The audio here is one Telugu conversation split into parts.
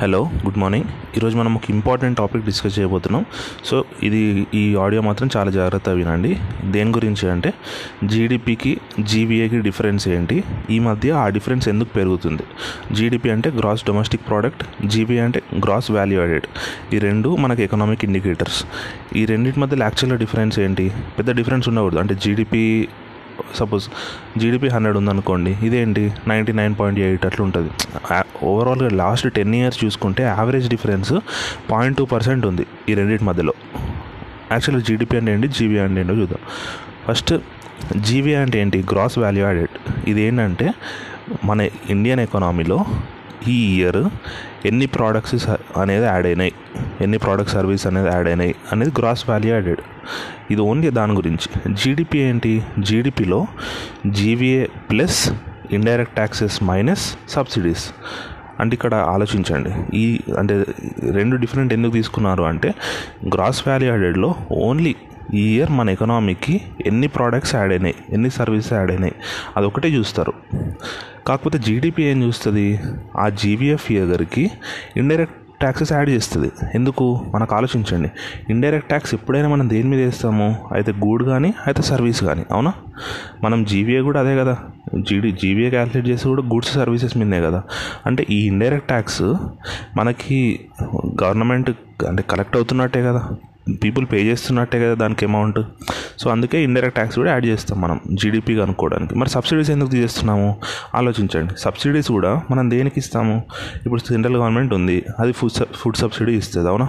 హలో గుడ్ మార్నింగ్ ఈరోజు మనం ఒక ఇంపార్టెంట్ టాపిక్ డిస్కస్ చేయబోతున్నాం. సో ఇది ఈ ఆడియో మాత్రం చాలా జాగ్రత్తగా వినండి. దేని గురించి అంటే జీడిపికి జీబీఏకి డిఫరెన్స్ ఏంటి? ఈ మధ్య ఆ డిఫరెన్స్ ఎందుకు పెరుగుతుంది? జీడిపి అంటే గ్రాస్ డొమెస్టిక్ ప్రోడక్ట్ జీబీఏ అంటే గ్రాస్ వాల్యూ యాడెడ్ ఈ రెండు మనకి ఎకనామిక్ ఇండికేటర్స్ ఈ రెండింటి మధ్యలో యాక్చువల్గా డిఫరెన్స్ ఏంటి? పెద్ద డిఫరెన్స్ ఉండకూడదు. అంటే జీడిపి సపోజ్ జీడిపి హండ్రెడ్ ఉందనుకోండి ఇదేంటి? నైంటీ నైన్ పాయింట్ ఎయిట్ అట్లా ఉంటుంది ఓవరాల్గా లాస్ట్ టెన్ ఇయర్స్ చూసుకుంటే average difference point two percent ఉంది ఈ రెండింటి మధ్యలో. యాక్చువల్గా జీడిపి అంటే ఏంటి? జీబీ అంటే ఏంటో చూద్దాం. ఫస్ట్ జీబీ అంటే ఏంటి? గ్రాస్ వాల్యూ యాడెడ్ ఇది ఏంటంటే మన ఇండియన్ ఎకానమీలో ఈ ఇయర్ ఎన్ని ప్రోడక్ట్స్ అనేది యాడ్ అయినాయి ఎన్ని ప్రోడక్ట్ సర్వీస్ అనేది యాడ్ అయినాయి అనేది గ్రాస్ వాల్యూ యాడెడ్ ఇది ఓన్లీ దాని గురించి. జీడిపి ఏంటి? జీడిపిలో GVA plus indirect taxes minus subsidies అంటే ఇక్కడ ఆలోచించండి. ఈ అంటే రెండు డిఫరెంట్ ఎందుకు తీసుకున్నారు అంటే గ్రాస్ వాల్యూ యాడెడ్లో ఓన్లీ ఈ ఇయర్ మన ఎకనామీకి ఎన్ని ప్రోడక్ట్స్ యాడ్ అయినాయి ఎన్ని సర్వీసెస్ యాడ్ అయినాయి అదొకటే చూస్తారు. కాకపోతే జీడిపి ఏం చూస్తుంది? ఆ జీబీఎఫ్ ఇయర్కి ఇండైరెక్ట్ ట్యాక్సెస్ యాడ్ చేస్తుంది. ఎందుకు? మనకు ఆలోచించండి. ఇండైరెక్ట్ ట్యాక్స్ ఎప్పుడైనా మనం దేని మీద వేస్తాము? అయితే గూడ్ కానీ అయితే సర్వీస్ కానీ అవునా? మనం జీబీఏ కూడా అదే కదా. జీడీ జీబీఏ క్యాలిక్యులేట్ చేసి కూడా గూడ్స్ సర్వీసెస్ మీదే కదా. అంటే ఈ ఇండైరెక్ట్ ట్యాక్స్ మనకి గవర్నమెంట్ అంటే కలెక్ట్ అవుతున్నట్టే కదా. పీపుల్ పే చేస్తున్నట్టే కదా దానికి అమౌంట్ సో అందుకే ఇండైరెక్ట్ ట్యాక్స్ కూడా యాడ్ చేస్తాం మనం జీడిపి కనుక్కోవడానికి. మరి సబ్సిడీస్ ఎందుకు తీసేస్తున్నాము? ఆలోచించండి. సబ్సిడీస్ కూడా మనం దేనికి ఇస్తాము? ఇప్పుడు సెంట్రల్ గవర్నమెంట్ ఉంది. అది ఫుడ్ ఫుడ్ సబ్సిడీ ఇస్తుంది అవునా?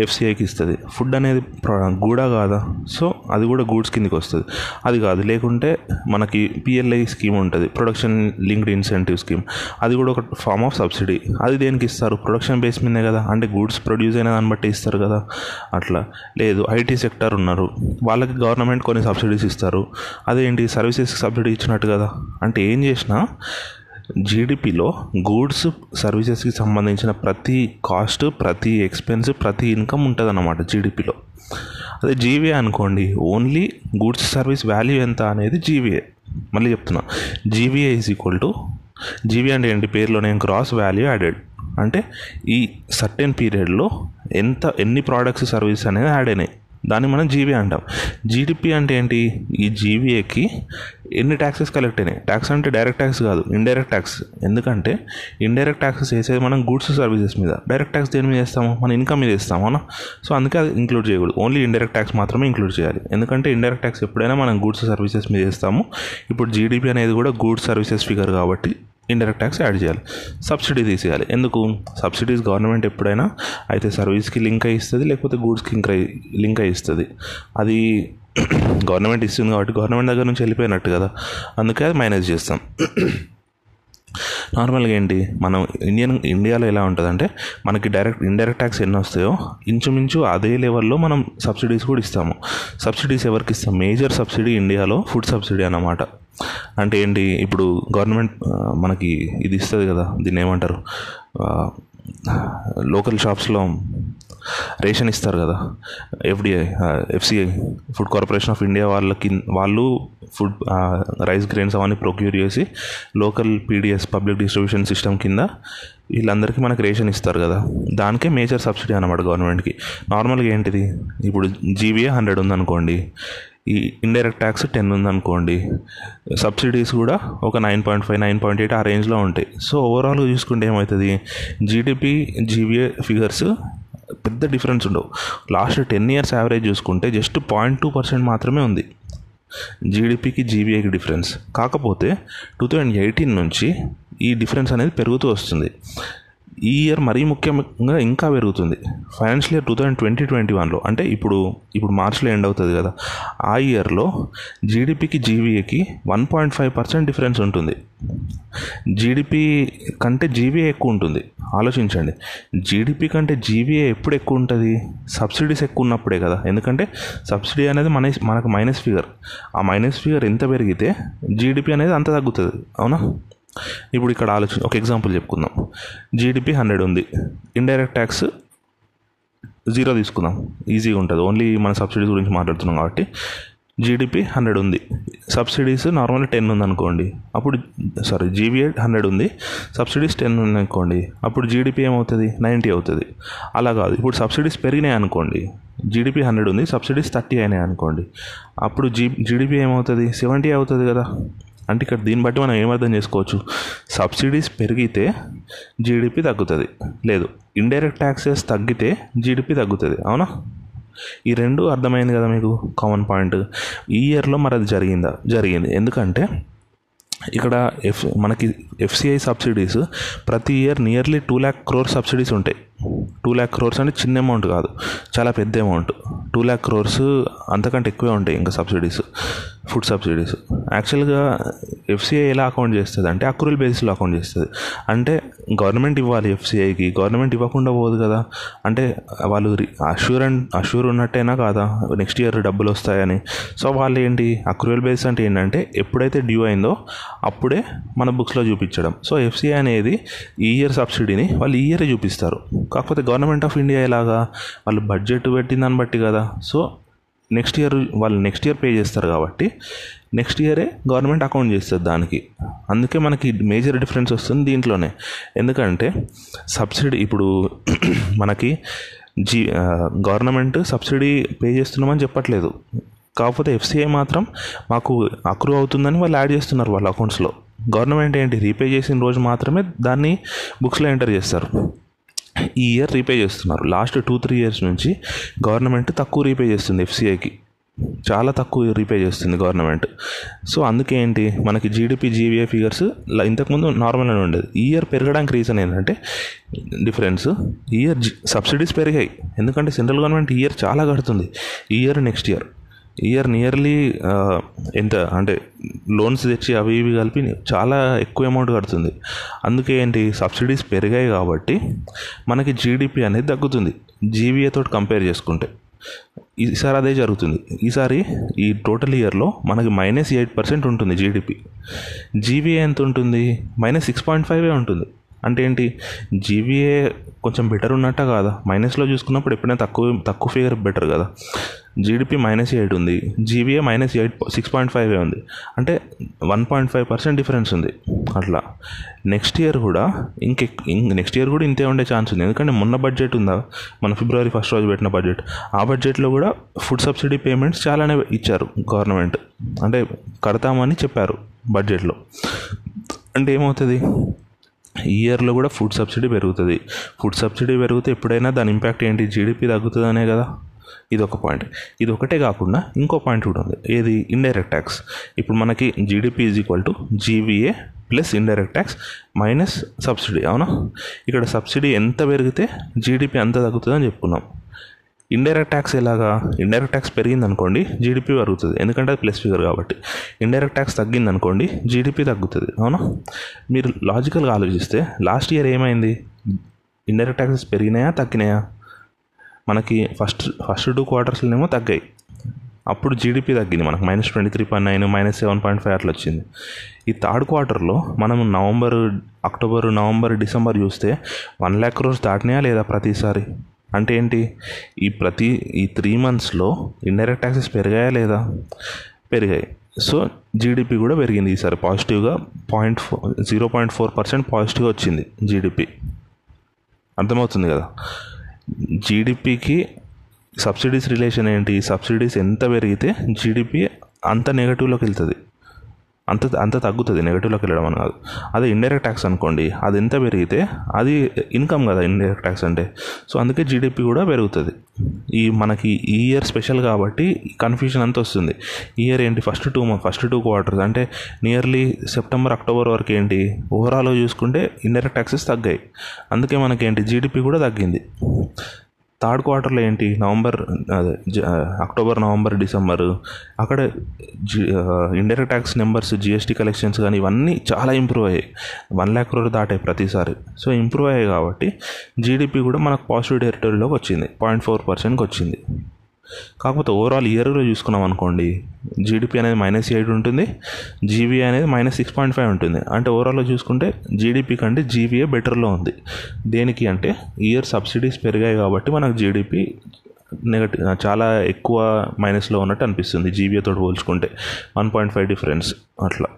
ఎఫ్సిఐకి ఇస్తుంది. ఫుడ్ అనేది గూడా కాదా? సో అది కూడా గూడ్స్ కిందకి వస్తుంది. అది కాదు లేకుంటే మనకి పిఎల్ఐ స్కీమ్ ఉంటుంది. ప్రొడక్షన్ లింక్డ్ ఇన్సెంటివ్ స్కీమ్ అది కూడా ఒక ఫార్మ్ ఆఫ్ సబ్సిడీ అది దేనికి ఇస్తారు? ప్రొడక్షన్ బేస్ మీదే కదా. అంటే గూడ్స్ ప్రొడ్యూస్ అయిన దాన్ని బట్టి ఇస్తారు కదా. అట్లా అట్లా లేదు ఐటీ సెక్టర్ ఉన్నారు. వాళ్ళకి గవర్నమెంట్ కొన్ని సబ్సిడీస్ ఇస్తారు. అదేంటి? సర్వీసెస్కి సబ్సిడీ ఇచ్చినట్టు కదా? అంటే ఏం చేసినా జీడిపిలో గూడ్స్ సర్వీసెస్కి సంబంధించిన ప్రతి కాస్ట్ ప్రతి ఎక్స్పెన్స్ ప్రతి ఇన్కమ్ ఉంటుంది అన్నమాట జీడిపిలో. అదే జీవీఏ అనుకోండి. ఓన్లీ గూడ్స్ సర్వీస్ వాల్యూ ఎంత అనేది జీవీఏ మళ్ళీ చెప్తున్నా. GVA is equal to G అంటే ఏంటి? పేరులో నేను గ్రాస్ వాల్యూ యాడెడ్. అంటే ఈ సర్టెన్ పీరియడ్లో ఎంత ఎన్ని ప్రోడక్ట్స్ సర్వీస్ అనేది యాడ్ అయినాయి. దాన్ని మనం జీబీ అంటాం. జీడిపి అంటే ఏంటి? ఈ జీబీఏకి ఎన్ని ట్యాక్సెస్ కలెక్ట్ అయినాయి? ట్యాక్స్ అంటే డైరెక్ట్ ట్యాక్స్ కాదు ఇండైరెక్ట్ ట్యాక్స్ ఎందుకంటే ఇండైరెక్ట్ ట్యాక్సెస్ వేసేది మనం గూడ్స్ సర్వీసెస్ మీద. డైరెక్ట్ ట్యాక్స్ దేని మీద వేస్తాము? మన ఇన్కమ్ మీద వేస్తాము అవునా? సో అందుకే అది ఇంక్లూడ్ చేయకూడదు. ఓన్లీ ఇండైరెక్ట్ ట్యాక్స్ మాత్రమే ఇంక్లూడ్ చేయాలి. ఎందుకంటే ఇండైరెక్ట్ ట్యాక్స్ ఎప్పుడైనా మనం గూడ్స్ సర్వీసెస్ మీద వేస్తాము. ఇప్పుడు జీడిపి అనేది కూడా గూడ్స్ సర్వీసెస్ ఫిగర్ కాబట్టి ఇండైరెక్ట్ ట్యాక్స్ యాడ్ చేయాలి. సబ్సిడీ తీసేయాలి. ఎందుకు? సబ్సిడీస్ గవర్నమెంట్ ఎప్పుడైనా అయితే సర్వీస్కి లింక్ అయి ఇస్తుంది లేకపోతే గూడ్స్కి లింక్ అయి లింక్ అయి ఇస్తుంది. అది గవర్నమెంట్ ఇస్తుంది కాబట్టి గవర్నమెంట్ దగ్గర నుంచి వెళ్ళిపోయినట్టు కదా. అందుకే అది మైనస్ చేస్తాం. నార్మల్గా ఏంటి? మనం ఇండియన్ ఇండియాలో ఎలా ఉంటుందంటే మనకి డైరెక్ట్ ఇండైరెక్ట్ ట్యాక్స్ ఎన్ని వస్తాయో ఇంచుమించు అదే లెవెల్లో మనం సబ్సిడీస్ కూడా ఇస్తాము. సబ్సిడీస్ ఎవరికి ఇస్తాం? మేజర్ సబ్సిడీ ఇండియాలో ఫుడ్ సబ్సిడీ అన్నమాట. అంటే ఏంటి? ఇప్పుడు గవర్నమెంట్ మనకి ఇది ఇస్తుంది కదా దీన్ని ఏమంటారు? లోకల్ షాప్స్లో రేషన్ ఇస్తారు కదా. FDI FCI food corporation of India వాళ్ళకి వాళ్ళు ఫుడ్ రైస్ గ్రెయిన్స్ అవన్నీ ప్రొక్యూర్ చేసి local PDS public distribution system కింద వీళ్ళందరికీ మనకి రేషన్ ఇస్తారు కదా. దానికే మేజర్ సబ్సిడీ అనమాట గవర్నమెంట్కి నార్మల్గా ఏంటిది? ఇప్పుడు జీబీఏ హండ్రెడ్ ఉందనుకోండి ఈ ఇండైరెక్ట్ ట్యాక్స్ టెన్ ఉందనుకోండి సబ్సిడీస్ కూడా ఒక nine point five nine point eight ఆ రేంజ్లో ఉంటాయి. సో ఓవరాల్గా చూసుకుంటే ఏమవుతుంది? జీడిపి జీబీఏ ఫిగర్స్ పెద్ద డిఫరెన్స్ ఉండవు. లాస్ట్ టెన్ ఇయర్స్ యావరేజ్ చూసుకుంటే జస్ట్ పాయింట్ టూ పర్సెంట్ మాత్రమే ఉంది. జీడిపికి జీబీఐకి డిఫరెన్స్. కాకపోతే టూ థౌజండ్ ఎయిటీన్ నుంచి ఈ డిఫరెన్స్ అనేది పెరుగుతూ వస్తుంది. ఈ ఇయర్ మరీ ముఖ్యంగా ఇంకా పెరుగుతుంది. Financial year two thousand twenty twenty వన్లో అంటే ఇప్పుడు ఇప్పుడు మార్చ్లో ఎండ్ అవుతుంది కదా. ఆ ఇయర్లో జీడిపికి జీవీఏకి one point five percent difference ఉంటుంది. జీడిపి కంటే జీబీఏ ఎక్కువ ఉంటుంది. ఆలోచించండి. జీడిపి కంటే జీబీఏ ఎప్పుడు ఎక్కువ ఉంటుంది? సబ్సిడీస్ ఎక్కువ ఉన్నప్పుడే కదా. ఎందుకంటే సబ్సిడీ అనేది మన మనకు మైనస్ ఫిగర్ ఆ మైనస్ ఫిగర్ ఎంత పెరిగితే జీడిపి అనేది అంత తగ్గుతుంది. అవునా? ఇప్పుడు ఇక్కడ ఆలోచన ఒక ఎగ్జాంపుల్ చెప్పుకుందాం. జీడిపి హండ్రెడ్ ఉంది. ఇండైరెక్ట్ ట్యాక్స్ జీరో తీసుకుందాం. ఈజీగా ఉంటుంది. ఓన్లీ మన సబ్సిడీస్ గురించి మాట్లాడుతున్నాం కాబట్టి. జీడిపి హండ్రెడ్ ఉంది. సబ్సిడీస్ నార్మల్ టెన్ ఉంది అనుకోండి. అప్పుడు సారీ జీబీఏ హండ్రెడ్ ఉంది. సబ్సిడీస్ టెన్ ఉంది అనుకోండి. అప్పుడు జీడిపి ఏమవుతుంది? నైంటీ అవుతుంది. అలా కాదు. ఇప్పుడు సబ్సిడీస్ పెరిగినాయి అనుకోండి. జీడిపి హండ్రెడ్ ఉంది. సబ్సిడీస్ థర్టీ అయినాయి అనుకోండి. అప్పుడు జీ జీడిపి ఏమవుతుంది? సెవెంటీ అవుతుంది కదా. అంటే ఇక్కడ దీన్ని బట్టి మనం ఏమర్థం చేసుకోవచ్చు? సబ్సిడీస్ పెరిగితే జీడిపి తగ్గుతుంది. లేదు ఇండైరెక్ట్ ట్యాక్సెస్ తగ్గితే జీడిపి తగ్గుతుంది. అవునా? ఈ రెండు అర్థమైంది కదా మీకు? Common point. ఈ ఇయర్లో మరి అది జరిగిందా? జరిగింది. ఎందుకంటే ఇక్కడ ఎఫ్ మనకి ఎఫ్సిఐ సబ్సిడీస్ ప్రతి year nearly two lakh crore subsidies ఉంటాయి. టూ ల్యాక్ క్రోర్స్ అంటే చిన్న అమౌంట్ కాదు. చాలా పెద్ద అమౌంట్ టూ ల్యాక్ క్రోర్స్ అంతకంటే ఎక్కువే ఉంటాయి ఇంకా సబ్సిడీస్ ఫుడ్ సబ్సిడీస్ యాక్చువల్గా ఎఫ్సిఐ ఎలా అకౌంట్ చేస్తుంది అంటే అక్రూల్ బేసిస్లో అకౌంట్ చేస్తుంది. అంటే గవర్నమెంట్ ఇవ్వాలి ఎఫ్సిఐకి గవర్నమెంట్ ఇవ్వకుండా పోదు కదా. అంటే వాళ్ళు అష్యూర్ అండ్ అష్యూర్ ఉన్నట్టేనా కాదా నెక్స్ట్ ఇయర్ డబ్బులు వస్తాయని. సో వాళ్ళు ఏంటి అక్రూవల్ బేసిస్ అంటే ఏంటంటే ఎప్పుడైతే డ్యూ అయిందో అప్పుడే మన బుక్స్లో చూపించడం. సో ఎఫ్సిఐ అనేది ఈ ఇయర్ సబ్సిడీని వాళ్ళు ఈ ఇయరే చూపిస్తారు. కాకపోతే గవర్నమెంట్ ఆఫ్ ఇండియా ఎలాగా వాళ్ళు బడ్జెట్ పెట్టిన దాన్ని బట్టి కదా. సో నెక్స్ట్ ఇయర్ వాళ్ళు నెక్స్ట్ ఇయర్ పే చేస్తారు కాబట్టి నెక్స్ట్ ఇయరే గవర్నమెంట్ అకౌంట్ చేస్తుంది దానికి. అందుకే మనకి మేజర్ డిఫరెన్స్ వస్తుంది దీంట్లోనే. ఎందుకంటే సబ్సిడీ ఇప్పుడు మనకి జీ గవర్నమెంట్ సబ్సిడీ పే చేస్తున్నామని చెప్పట్లేదు. కాకపోతే ఎఫ్సిఐ మాత్రం మాకు అక్రూ అవుతుందని వాళ్ళు యాడ్ చేస్తున్నారు వాళ్ళ అకౌంట్స్లో గవర్నమెంట్ ఏంటి? రీపే చేసిన రోజు మాత్రమే దాన్ని బుక్స్లో ఎంటర్ చేస్తారు. ఈ ఇయర్ రీపే చేస్తున్నారు. లాస్ట్ టూ త్రీ ఇయర్స్ నుంచి గవర్నమెంట్ తక్కువ రీపే చేస్తుంది ఎఫ్సిఐకి చాలా తక్కువ రీపే చేస్తుంది గవర్నమెంట్ సో అందుకే ఏంటి? మనకి జీడిపి జీవీఏ ఫిగర్స్ ఇంతకుముందు నార్మల్గానే ఉండేది. ఈ ఇయర్ పెరగడానికి రీజన్ ఏంటంటే డిఫరెన్స్ ఈ ఇయర్ సబ్సిడీస్ పెరిగాయి. ఎందుకంటే సెంట్రల్ గవర్నమెంట్ ఈ ఇయర్ చాలా కడుతుంది. ఈ year next year year nearly ఎంత అంటే లోన్స్ తెచ్చి అవి ఇవి కలిపి చాలా ఎక్కువ అమౌంట్ కడుతుంది. అందుకే ఏంటి సబ్సిడీస్ పెరిగాయి కాబట్టి మనకి జీడిపి అనేది తగ్గుతుంది. జీవీఏతో కంపేర్ చేసుకుంటే. ఈసారి అదే జరుగుతుంది. ఈసారి ఈ టోటల్ ఇయర్లో మనకి మైనస్ ఎయిట్ పర్సెంట్ ఉంటుంది జీడిపి జీవీఏ ఎంత ఉంటుంది? మైనస్ సిక్స్ పాయింట్ ఫైవే ఉంటుంది. అంటే ఏంటి? జీవీఏ కొంచెం బెటర్ ఉన్నట్ట కాదా? మైనస్లో చూసుకున్నప్పుడు ఎప్పుడైనా తక్కువ తక్కువ ఫిగర్ బెటర్ కదా. జీడిపి మైనస్ ఎయిట్ ఉంది. GVA minus eight six point five ఉంది. అంటే one point five percent difference ఉంది. అట్లా. నెక్స్ట్ ఇయర్ కూడా ఇంకె నెక్స్ట్ ఇయర్ కూడా ఇంతే ఉండే ఛాన్స్ ఉంది. ఎందుకంటే మొన్న బడ్జెట్ ఉందా? మన ఫిబ్రవరి ఫస్ట్ రోజు పెట్టిన బడ్జెట్ ఆ బడ్జెట్లో కూడా ఫుడ్ సబ్సిడీ పేమెంట్స్ చాలానే ఇచ్చారు గవర్నమెంట్ అంటే కడతామని చెప్పారు బడ్జెట్లో అంటే ఏమవుతుంది? ఇయర్లో కూడా ఫుడ్ సబ్సిడీ పెరుగుతుంది. ఫుడ్ సబ్సిడీ పెరిగితే ఎప్పుడైనా దాని ఇంపాక్ట్ ఏంటి? జీడిపి తగ్గుతుందనే కదా? ఇది ఒక పాయింట్. ఇది ఒకటే కాకుండా ఇంకో పాయింట్ కూడా ఉంది. ఏది? Indirect tax. ఇప్పుడు మనకి GDP is equal to GVA plus indirect tax minus subsidy అవునా? ఇక్కడ సబ్సిడీ ఎంత పెరిగితే జీడిపి అంత తగ్గుతుందని చెప్పుకున్నాం. ఇండైరెక్ట్ ట్యాక్స్ ఎలాగా? ఇండైరెక్ట్ ట్యాక్స్ పెరిగింది అనుకోండి జీడిపి పెరుగుతుంది. ఎందుకంటే అది ప్లస్ ఫిగర్ కాబట్టి. ఇండైరెక్ట్ ట్యాక్స్ తగ్గింది అనుకోండి జీడిపి తగ్గుతుంది. అవునా? మీరు లాజికల్గా ఆలోచిస్తే లాస్ట్ ఇయర్ ఏమైంది? ఇండైరెక్ట్ ట్యాక్సెస్ పెరిగినాయా తగ్గినాయా? మనకి ఫస్ట్ ఫస్ట్ టూ క్వార్టర్స్లోనేమో తగ్గాయి. అప్పుడు జీడిపి తగ్గింది మనకు. Minus twenty three point nine minus seven point five అట్లా వచ్చింది. ఈ థర్డ్ క్వార్టర్లో మనం నవంబర్ అక్టోబర్ నవంబర్ డిసెంబర్ చూస్తే వన్ ల్యాక్ క్రోర్స్ దాటినాయా లేదా ప్రతిసారి? అంటే ఏంటి? ఈ ప్రతి ఈ త్రీ మంత్స్లో ఇండైరెక్ట్ ట్యాక్సెస్ పెరిగాయా లేదా? పెరిగాయి. సో జీడిపి కూడా పెరిగింది ఈసారి. పాజిటివ్గా point four zero point four percent పాజిటివ్గా వచ్చింది జీడిపి అర్థమవుతుంది కదా? జీడిపికి సబ్సిడీస్ రిలేషన్ ఏంటి? సబ్సిడీస్ ఎంత పెరిగితే జీడిపి అంత నెగటివ్లోకి వెళ్తుంది. అంత అంత తగ్గుతుంది నెగటివ్లోకి వెళ్ళడం అని కాదు. అదే ఇండైరెక్ట్ ట్యాక్స్ అనుకోండి అది ఎంత పెరిగితే అది ఇన్కమ్ కదా ఇండైరెక్ట్ ట్యాక్స్ అంటే. సో అందుకే జీడిపి కూడా పెరుగుతుంది. ఈ మనకి ఈ ఇయర్ స్పెషల్ కాబట్టి కన్ఫ్యూజన్ అంతా వస్తుంది. ఈ ఇయర్ ఏంటి? First two first two quarters అంటే నియర్లీ సెప్టెంబర్ అక్టోబర్ వరకు ఏంటి? ఓవరాల్గా చూసుకుంటే ఇండైరెక్ట్ ట్యాక్సెస్ తగ్గాయి. అందుకే మనకేంటి? జీడిపి కూడా తగ్గింది. థర్డ్ క్వార్టర్లో ఏంటి? నవంబర్ అదే అక్టోబర్ నవంబర్ డిసెంబర్. అక్కడ G indirect tax numbers GST collections కానీ ఇవన్నీ చాలా ఇంప్రూవ్ అయ్యాయి. వన్ ల్యాక్ క్రోర్ దాటాయి ప్రతిసారి. సో ఇంప్రూవ్ అయ్యాయి కాబట్టి జీడిపి కూడా మనకు పాజిటివ్ టెరిటరీలోకి వచ్చింది. పాయింట్ ఫోర్ పర్సెంట్కి వచ్చింది. కాకపోతే ఓవరాల్ ఇయర్లో చూసుకున్నాం అనుకోండి జీడిపి అనేది మైనస్ ఎయిట్ ఉంటుంది జీవీ అనేది మైనస్ సిక్స్ పాయింట్ ఫైవ్ ఉంటుంది. అంటే ఓవరాల్లో చూసుకుంటే జీడిపి కంటే జీవీఏ బెటర్లో ఉంది. దేనికి అంటే ఇయర్ సబ్సిడీస్ పెరిగాయి కాబట్టి మనకు జీడిపి నెగటివ్ చాలా ఎక్కువ మైనస్లో ఉన్నట్టు అనిపిస్తుంది జీబీఏతో పోల్చుకుంటే. వన్ పాయింట్ ఫైవ్ డిఫరెన్స్ అట్లా.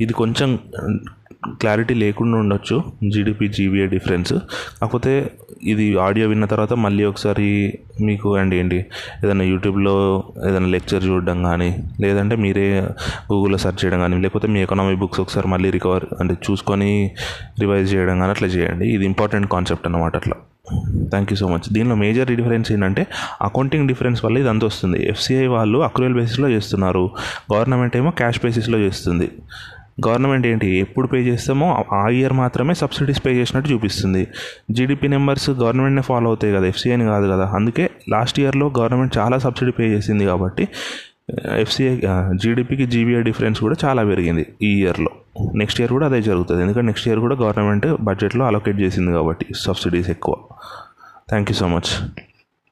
ఇది కొంచెం క్లారిటీ లేకుండా ఉండొచ్చు జీడిపి జీబీఏ డిఫరెన్స్ కాకపోతే ఇది ఆడియో విన్న తర్వాత మళ్ళీ ఒకసారి మీకు అండ్ ఏంటి ఏదైనా యూట్యూబ్లో ఏదైనా లెక్చర్ చూడడం కానీ లేదంటే మీరే గూగుల్లో సెర్చ్ చేయడం కానీ లేకపోతే మీ ఎకనామిక్ బుక్స్ ఒకసారి మళ్ళీ రికవర్ అంటే చూసుకొని రివైజ్ చేయడం కానీ అట్లా చేయండి. ఇది ఇంపార్టెంట్ కాన్సెప్ట్ అన్నమాట అట్లా. థ్యాంక్ యూ సో మచ్ దీనిలో మేజర్ డిఫరెన్స్ ఏంటంటే అకౌంటింగ్ డిఫరెన్స్ వల్ల ఇది అంత వస్తుంది ఎఫ్సిఐ వాళ్ళు అక్రూయల్ బేసిస్లో చేస్తున్నారు. గవర్నమెంట్ ఏమో క్యాష్ బేసిస్లో చేస్తుంది. గవర్నమెంట్ ఏంటి? ఎప్పుడు పే చేస్తామో ఆ ఇయర్ మాత్రమే సబ్సిడీస్ పే చేసినట్టు చూపిస్తుంది. జీడిపి నెంబర్స్ గవర్నమెంట్నే ఫాలో అవుతాయి కదా ఎఫ్సిఐని కాదు కదా. అందుకే లాస్ట్ ఇయర్లో గవర్నమెంట్ చాలా సబ్సిడీ పే చేసింది కాబట్టి ఎఫ్సిఐ జీడిపికి జీబీఐ డిఫరెన్స్ కూడా చాలా పెరిగింది ఈ ఇయర్లో నెక్స్ట్ ఇయర్ కూడా అదే జరుగుతుంది. ఎందుకంటే నెక్స్ట్ ఇయర్ కూడా గవర్నమెంట్ బడ్జెట్లో అలొకేట్ చేసింది కాబట్టి సబ్సిడీస్ ఎక్కువ. Thank you so much